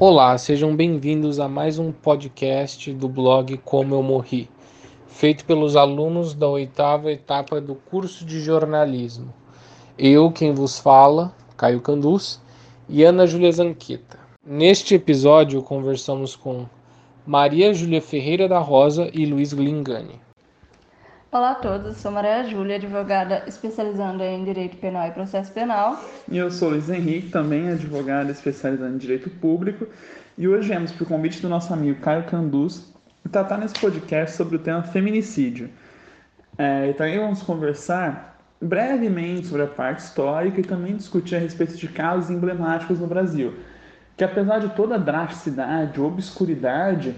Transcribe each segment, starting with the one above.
Olá, sejam bem-vindos a mais um podcast do blog Como Eu Morri, feito pelos alunos da oitava etapa do curso de jornalismo. Eu, quem vos fala, Caio Canduz, e Ana Júlia Zanqueta. Neste episódio, conversamos com Maria Júlia Ferreira da Rosa e Luiz Glingani. Olá a todos, sou Maria Júlia, advogada especializando em Direito Penal e Processo Penal. E eu sou Luiz Henrique, também advogada especializando em Direito Público. E hoje viemos, por convite do nosso amigo Caio Canduz, tratar nesse podcast sobre o tema feminicídio. É, também vamos conversar brevemente sobre a parte histórica e também discutir a respeito de casos emblemáticos no Brasil, que apesar de toda a drasticidade, obscuridade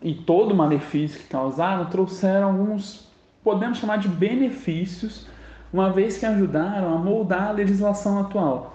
e todo o malefício que causaram, trouxeram alguns podemos chamar de benefícios, uma vez que ajudaram a moldar a legislação atual.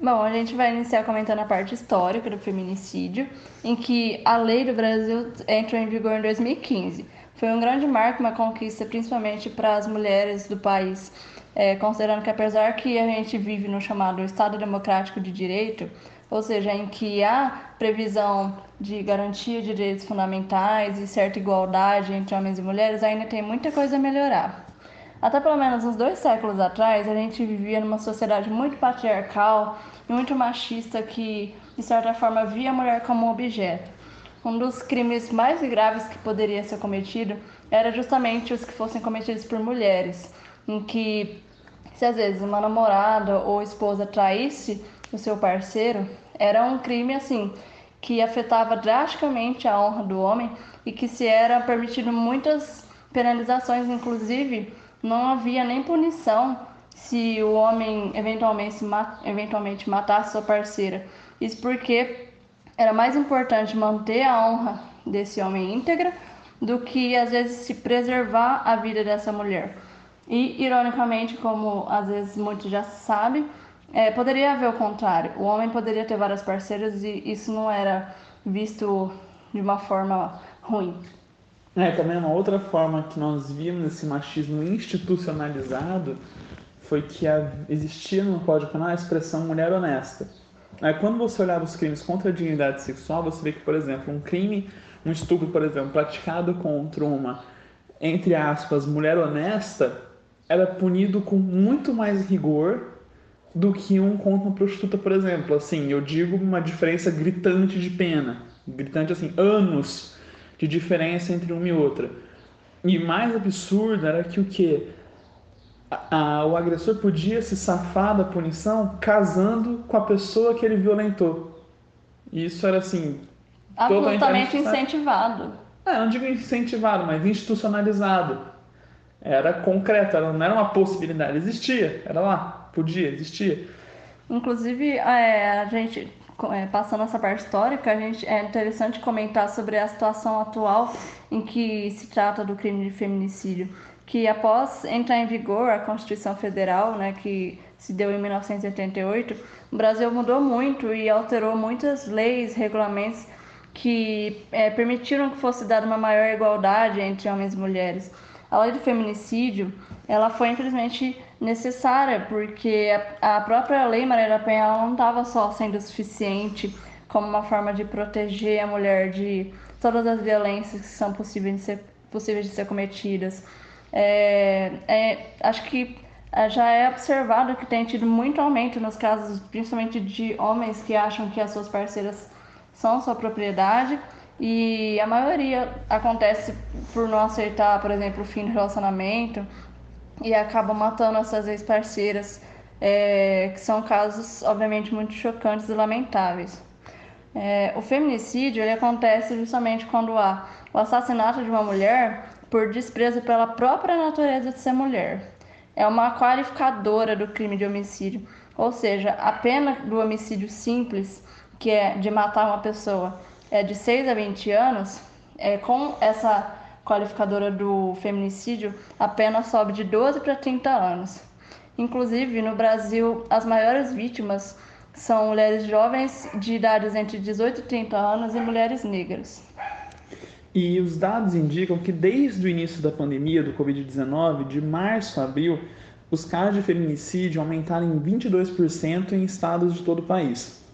Bom, a gente vai iniciar comentando a parte histórica do feminicídio, em que a lei do Brasil entrou em vigor em 2015. Foi um grande marco, uma conquista, principalmente para as mulheres do país, é, considerando que apesar que a gente vive no chamado Estado Democrático de Direito, ou seja, em que há previsão de garantia de direitos fundamentais e certa igualdade entre homens e mulheres, ainda tem muita coisa a melhorar. Até pelo menos uns dois séculos atrás, a gente vivia numa sociedade muito patriarcal e muito machista que, de certa forma, via a mulher como objeto. Um dos crimes mais graves que poderia ser cometido era justamente os que fossem cometidos por mulheres, em que, se às vezes uma namorada ou esposa traísse o seu parceiro, era um crime assim que afetava drasticamente a honra do homem e que se era permitido muitas penalizações, inclusive não havia nem punição se o homem eventualmente, eventualmente matasse sua parceira. Isso porque era mais importante manter a honra desse homem íntegra do que às vezes se preservar a vida dessa mulher. E ironicamente, como às vezes muitos já sabem, é, poderia haver o contrário. O homem poderia ter várias parceiras e isso não era visto de uma forma ruim. É, também uma outra forma que nós vimos esse machismo institucionalizado foi que existia no Código Penal a expressão mulher honesta. Aí, quando você olhava os crimes contra a dignidade sexual, você vê que, por exemplo, um crime, um estupro, por exemplo, praticado contra uma, entre aspas, mulher honesta, era punido com muito mais rigor do que um contra uma prostituta, por exemplo. Assim, eu digo uma diferença gritante de pena, gritante assim, anos de diferença entre uma e outra. E mais absurdo era que o que o agressor podia se safar da punição casando com a pessoa que ele violentou. E isso era assim. Absolutamente incentivado. É, não digo incentivado, mas institucionalizado. Era concreto, não era uma possibilidade, existia, era lá podia, existia. Inclusive, é, a gente, é, passando essa parte histórica, a gente, é interessante comentar sobre a situação atual em que se trata do crime de feminicídio, que após entrar em vigor a Constituição Federal, né, que se deu em 1988, o Brasil mudou muito e alterou muitas leis, regulamentos que é, permitiram que fosse dada uma maior igualdade entre homens e mulheres. A lei do feminicídio, ela foi infelizmente necessária, porque a, própria Lei Maria da Penha não estava só sendo suficiente como uma forma de proteger a mulher de todas as violências que são possíveis de ser, possíveis de ser cometidas. É, é, acho que é, já é observado que tem tido muito aumento nos casos, principalmente de homens que acham que as suas parceiras são sua propriedade e a maioria acontece por não aceitar, por exemplo, o fim do relacionamento e acabam matando essas ex-parceiras, é, que são casos, obviamente, muito chocantes e lamentáveis. É, o feminicídio ele acontece justamente quando há o assassinato de uma mulher por desprezo pela própria natureza de ser mulher. É uma qualificadora do crime de homicídio, ou seja, a pena do homicídio simples, que é de matar uma pessoa, é de 6 a 20 anos, é, com essa qualificadora do feminicídio, a pena sobe de 12 para 30 anos. Inclusive, no Brasil, as maiores vítimas são mulheres jovens de idades entre 18 e 30 anos e mulheres negras. E os dados indicam que desde o início da pandemia do Covid-19, de março a abril, os casos de feminicídio aumentaram em 22% em estados de todo o país.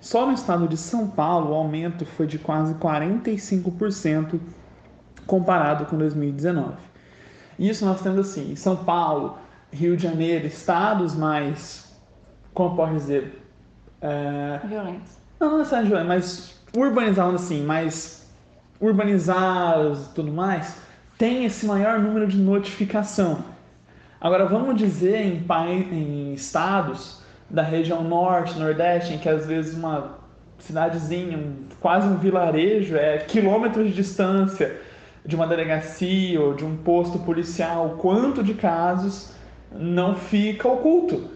Só no estado de São Paulo, o aumento foi de quase 45% comparado com 2019. Isso nós temos assim, em São Paulo, Rio de Janeiro, estados mais, como posso dizer, é... violentos. Não, não necessariamente violentos, mas urbanizados assim, mais urbanizados e tudo mais, tem esse maior número de notificação. Agora vamos dizer em, em estados da região norte, nordeste, em que às vezes uma cidadezinha, quase um vilarejo, é quilômetros de distância de uma delegacia ou de um posto policial, quanto de casos não fica oculto.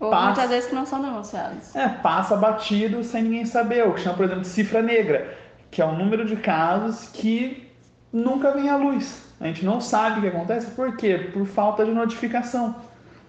Ou passa, muitas vezes que não são denunciados. É, passa batido sem ninguém saber, o que chama, por exemplo, de cifra negra, que é o número de casos que nunca vem à luz. A gente não sabe o que acontece, por quê? Por falta de notificação.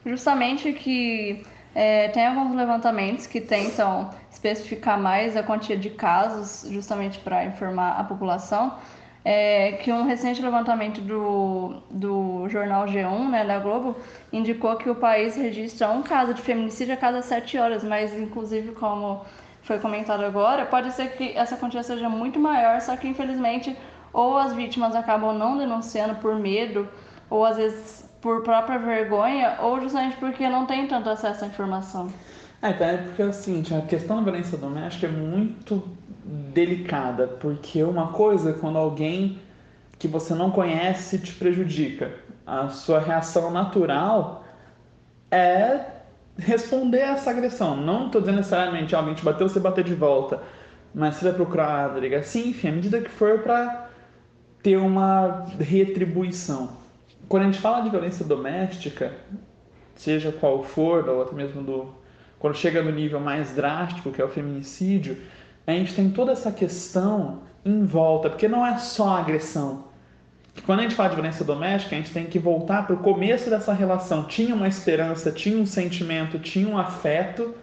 Justamente que é, tem alguns levantamentos que tentam especificar mais a quantia de casos, justamente para informar a população é, que um recente levantamento do, do jornal G1, né, da Globo, indicou que o país registra um caso de feminicídio a cada sete horas, mas inclusive como foi comentado agora, pode ser que essa quantia seja muito maior, só que infelizmente ou as vítimas acabam não denunciando por medo, ou às vezes por própria vergonha, ou justamente porque não tem tanto acesso à informação. É, então é porque seguinte, a questão da violência doméstica é muito delicada, porque uma coisa é quando alguém que você não conhece te prejudica. A sua reação natural é responder a essa agressão. Não estou dizendo necessariamente, alguém te bateu, você bater de volta. Mas você vai procurar a delegacia, enfim, à medida que for para ter uma retribuição. Quando a gente fala de violência doméstica, seja qual for, ou até mesmo do quando chega no nível mais drástico, que é o feminicídio, a gente tem toda essa questão em volta, porque não é só a agressão. Quando a gente fala de violência doméstica, a gente tem que voltar para o começo dessa relação. Tinha uma esperança, tinha um sentimento, tinha um afeto,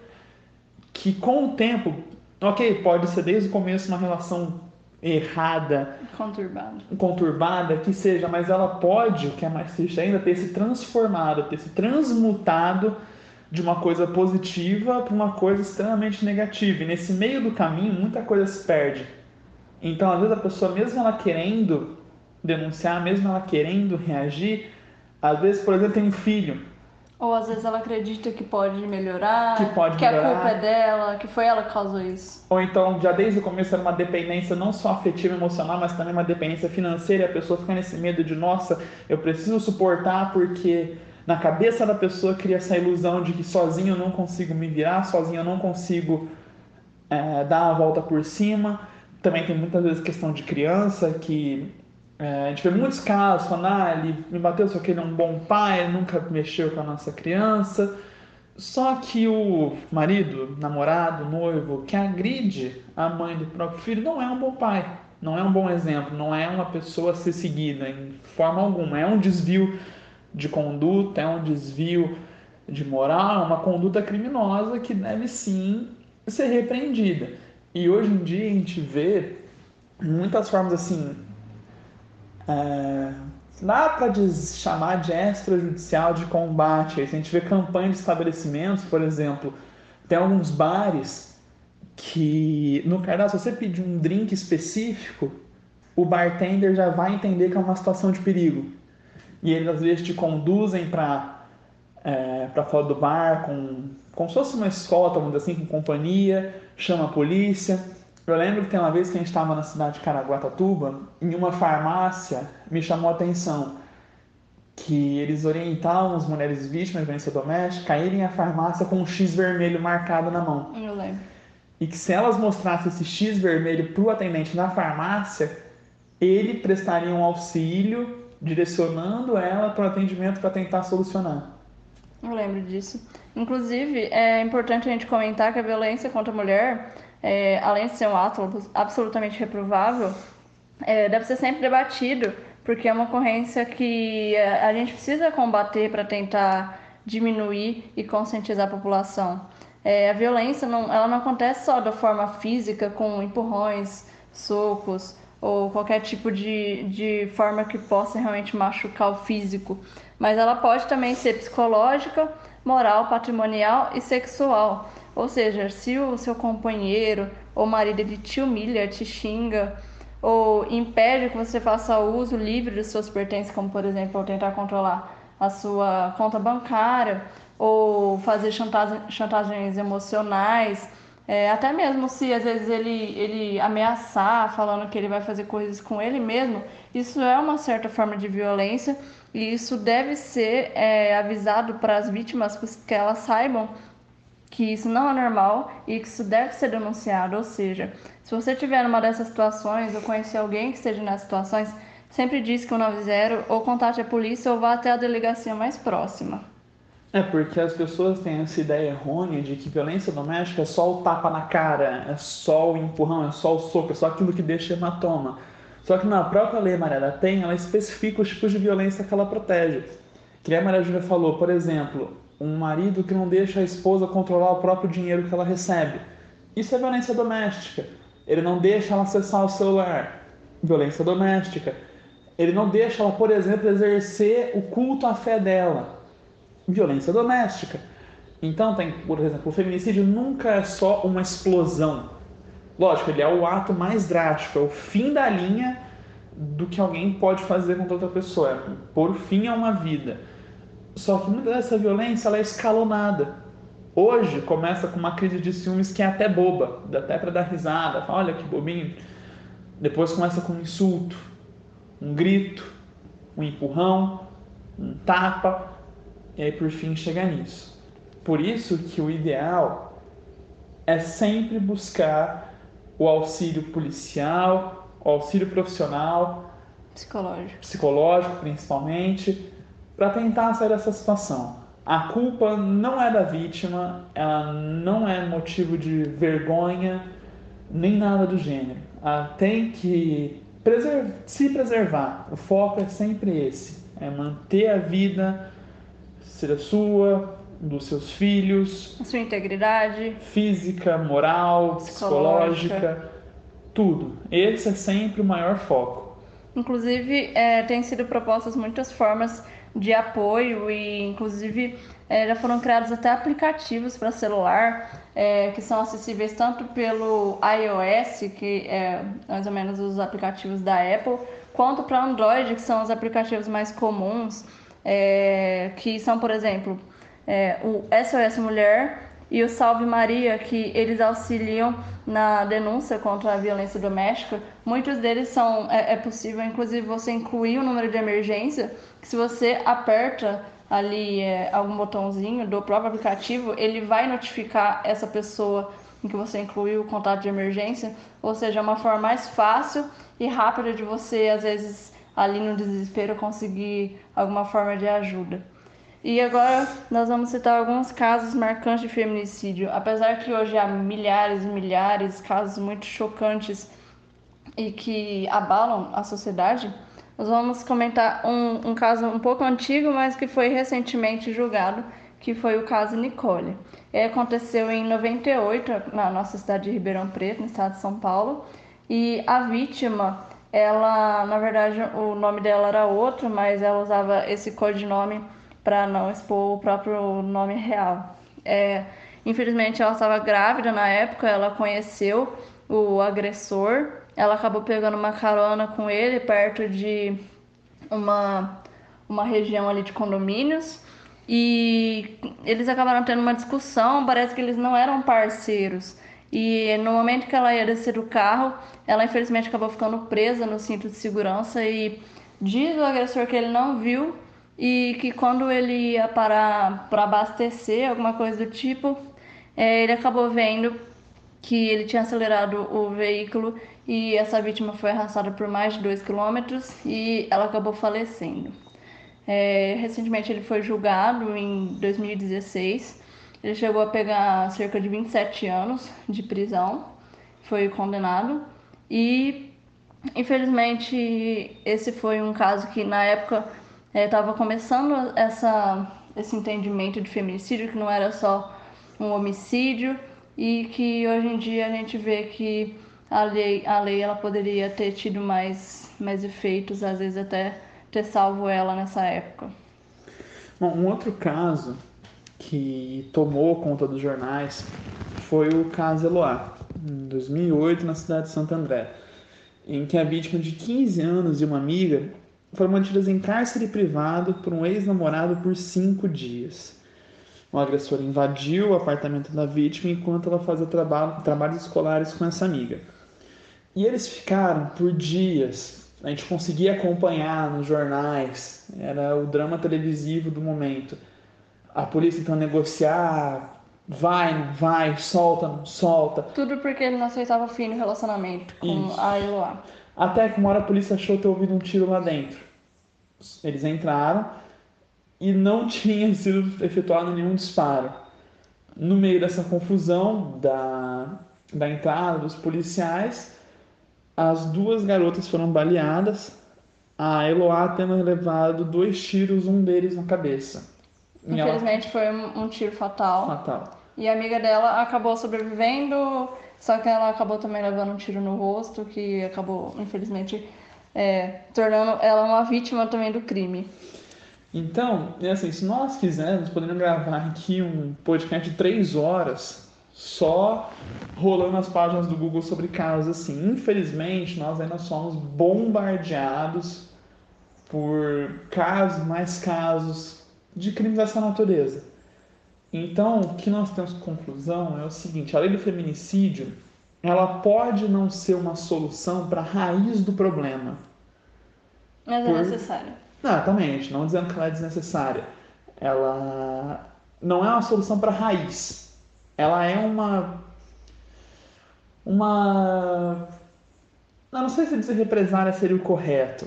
que com o tempo, ok, pode ser desde o começo uma relação errada, conturbada, conturbada que seja, mas ela pode, o que é mais triste ainda, ter se transformado, ter se transmutado de uma coisa positiva para uma coisa extremamente negativa. E nesse meio do caminho, muita coisa se perde. Então, às vezes, a pessoa, mesmo ela querendo denunciar, mesmo ela querendo reagir, às vezes, por exemplo, tem um filho. Ou às vezes ela acredita que pode melhorar, que, pode que melhorar. a culpa é dela, que foi ela que causou isso. Ou então, já desde o começo era uma dependência não só afetiva e emocional, mas também uma dependência financeira, e a pessoa fica nesse medo de, nossa, eu preciso suportar porque na cabeça da pessoa cria essa ilusão de que sozinho eu não consigo me virar, sozinho eu não consigo é, dar a volta por cima. Também tem muitas vezes questão de criança que é, a gente vê muitos casos falando, ah, ele me bateu, só que ele é um bom pai, ele nunca mexeu com a nossa criança. Só que o marido, namorado, noivo, que agride a mãe do próprio filho não é um bom pai, não é um bom exemplo, não é uma pessoa a ser seguida em forma alguma, é um desvio de conduta, é um desvio de moral, é uma conduta criminosa que deve sim ser repreendida. E hoje em dia a gente vê muitas formas assim. É, dá para chamar de extrajudicial de combate. A gente vê campanhas de estabelecimentos, por exemplo, tem alguns bares que no cardápio, se você pedir um drink específico, o bartender já vai entender que é uma situação de perigo e eles às vezes te conduzem para é, para fora do bar com como se fosse uma escolta, vamos dizer assim, com companhia, chama a polícia. Eu lembro que tem uma vez que a gente estava na cidade de Caraguatatuba, em uma farmácia, me chamou a atenção que eles orientavam as mulheres vítimas de violência doméstica a irem à farmácia com um X vermelho marcado na mão. Eu lembro. E que se elas mostrassem esse X vermelho para o atendente na farmácia, ele prestaria um auxílio direcionando ela para o atendimento para tentar solucionar. Eu lembro disso. Inclusive, é importante a gente comentar que a violência contra a mulher, é, além de ser um ato absolutamente reprovável, é, deve ser sempre debatido, porque é uma ocorrência que a gente precisa combater para tentar diminuir e conscientizar a população. É, a violência não, ela não acontece só da forma física, com empurrões, socos, ou qualquer tipo de, de forma que possa realmente machucar o físico, mas ela pode também ser psicológica, moral, patrimonial e sexual. Ou seja, se o seu companheiro ou marido ele te humilha, te xinga, ou impede que você faça uso livre dos seus pertences, como por exemplo, tentar controlar a sua conta bancária, ou fazer chantagem, chantagens emocionais, é, até mesmo se às vezes ele, ele ameaçar, falando que ele vai fazer coisas com ele mesmo, isso é uma certa forma de violência e isso deve ser é, avisado para as vítimas que elas saibam que isso não é normal e que isso deve ser denunciado. Ou seja, se você tiver numa dessas situações ou conhecer alguém que esteja nessas situações, sempre diz que o 90 ou contate a polícia ou vá até a delegacia mais próxima. É porque as pessoas têm essa ideia errônea de que violência doméstica é só o tapa na cara, é só o empurrão, é só o soco, é só aquilo que deixa hematoma. Só que na própria lei Maria da Penha, ela especifica os tipos de violência que ela protege. Que a Maria Júlia falou, por exemplo, um marido que não deixa a esposa controlar o próprio dinheiro que ela recebe. Isso é violência doméstica. Ele não deixa ela acessar o celular. Violência doméstica. Ele não deixa ela, por exemplo, exercer o culto à fé dela. Violência doméstica. Então, tem, por exemplo, o feminicídio nunca é só uma explosão. Lógico, ele é o ato mais drástico, é o fim da linha do que alguém pode fazer contra outra pessoa, é por fim a uma vida. Só que muita dessa violência ela é escalonada. Hoje começa com uma crise de ciúmes que é até boba, dá até para dar risada, fala, olha que bobinho. Depois começa com um insulto, um grito, um empurrão, um tapa, e aí por fim chega nisso. Por isso que o ideal é sempre buscar o auxílio policial, o auxílio profissional, psicológico, psicológico principalmente, para tentar sair dessa situação. A culpa não é da vítima, ela não é motivo de vergonha, nem nada do gênero. Ela tem que preservar, se preservar. O foco é sempre esse: é manter a vida, seja sua, dos seus filhos. A sua integridade. Física, moral, psicológica, psicológica tudo. Esse é sempre o maior foco. Inclusive, é, tem sido propostas muitas formas de apoio e, inclusive, é, já foram criados até aplicativos para celular é, que são acessíveis tanto pelo iOS, que é mais ou menos os aplicativos da Apple, quanto para Android, que são os aplicativos mais comuns, é, que são, por exemplo, é, o SOS Mulher e o Salve Maria, que eles auxiliam na denúncia contra a violência doméstica. Muitos deles são é, é possível, inclusive, você incluir o número de emergência, que se você aperta ali é, algum botãozinho do próprio aplicativo, ele vai notificar essa pessoa em que você incluiu o contato de emergência, ou seja, é uma forma mais fácil e rápida de você, às vezes, ali no desespero, conseguir alguma forma de ajuda. E agora nós vamos citar alguns casos marcantes de feminicídio. Apesar que hoje há milhares e milhares de casos muito chocantes e que abalam a sociedade, nós vamos comentar um, um caso um pouco antigo, mas que foi recentemente julgado, que foi o caso Nicole. Ele aconteceu em 98 na nossa cidade de Ribeirão Preto, no estado de São Paulo, e a vítima, ela, na verdade, o nome dela era outro, mas ela usava esse codinome para não expor o próprio nome real. É, infelizmente, ela estava grávida na época, ela conheceu o agressor, ela acabou pegando uma carona com ele perto de uma, uma região ali de condomínios e eles acabaram tendo uma discussão, parece que eles não eram parceiros. E no momento que ela ia descer do carro, ela infelizmente acabou ficando presa no cinto de segurança e diz o agressor que ele não viu e que quando ele ia parar para abastecer, alguma coisa do tipo, é, ele acabou vendo que ele tinha acelerado o veículo e essa vítima foi arrastada por mais de 2 km e ela acabou falecendo. É, recentemente ele foi julgado em 2016. Ele chegou a pegar cerca de 27 anos de prisão, foi condenado e infelizmente esse foi um caso que na época estava é, começando essa, esse entendimento de feminicídio, que não era só um homicídio, e que hoje em dia a gente vê que a lei, a lei ela poderia ter tido mais, mais efeitos, às vezes até ter salvo ela nessa época. Bom, um outro caso que tomou conta dos jornais foi o caso Eloá, em 2008, na cidade de Santo André, em que a vítima de 15 anos e uma amiga foram mantidas em cárcere privado por um ex-namorado por cinco dias. O agressor invadiu o apartamento da vítima enquanto ela fazia traba trabalhos escolares com essa amiga. E eles ficaram por dias. A gente conseguia acompanhar nos jornais, era o drama televisivo do momento. A polícia então negociar, vai, não vai, solta, não solta. Tudo porque ele não aceitava o fim do relacionamento com Isso. a Eloá. Até que uma hora a polícia achou ter ouvido um tiro lá dentro. Eles entraram e não tinha sido efetuado nenhum disparo. No meio dessa confusão da, da entrada dos policiais, as duas garotas foram baleadas, a Eloá tendo levado dois tiros, um deles na cabeça. Infelizmente ela... foi um, um tiro fatal. Fatal. E a amiga dela acabou sobrevivendo, só que ela acabou também levando um tiro no rosto, que acabou, infelizmente, é, tornando ela uma vítima também do crime. Então, é assim, se nós quisermos, poderíamos gravar aqui um podcast de três horas só rolando as páginas do Google sobre casos assim. Infelizmente, nós ainda somos bombardeados por casos, mais casos de crimes dessa natureza. Então, o que nós temos conclusão é o seguinte: a lei do feminicídio ela pode não ser uma solução para a raiz do problema. Mas é por... é necessária. Não, exatamente. Não dizendo que ela é desnecessária. Ela não é uma solução para a raiz. Ela é uma. Uma. Não, não sei se dizer represária seria o correto.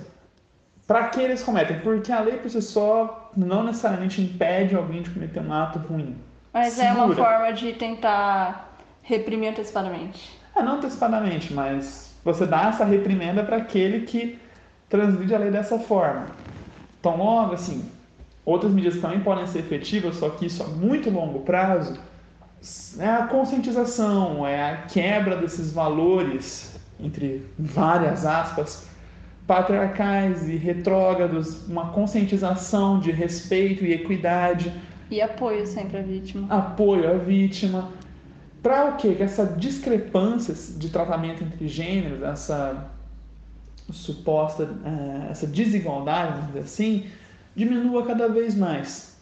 Para que eles cometem? Porque a lei por si só não necessariamente impede alguém de cometer um ato ruim. Mas Segura. é uma forma de tentar reprimir antecipadamente. É, não antecipadamente, mas você dá essa reprimenda para aquele que transgride a lei dessa forma. Então, logo, assim, outras medidas também podem ser efetivas, só que isso a muito longo prazo é a conscientização, é a quebra desses valores, entre várias aspas, patriarcais e retrógrados, uma conscientização de respeito e equidade. E apoio sempre à vítima. Apoio à vítima. Para o quê? Que essa discrepância de tratamento entre gêneros, essa suposta, uh, essa desigualdade, vamos dizer assim, diminua cada vez mais.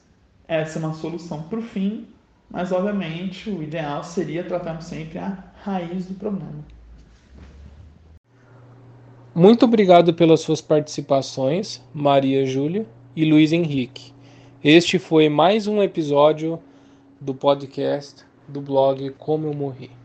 Essa é uma solução para o fim, mas obviamente o ideal seria tratar sempre a raiz do problema. Muito obrigado pelas suas participações, Maria Júlia e Luiz Henrique. Este foi mais um episódio do podcast do blog Como Eu Morri.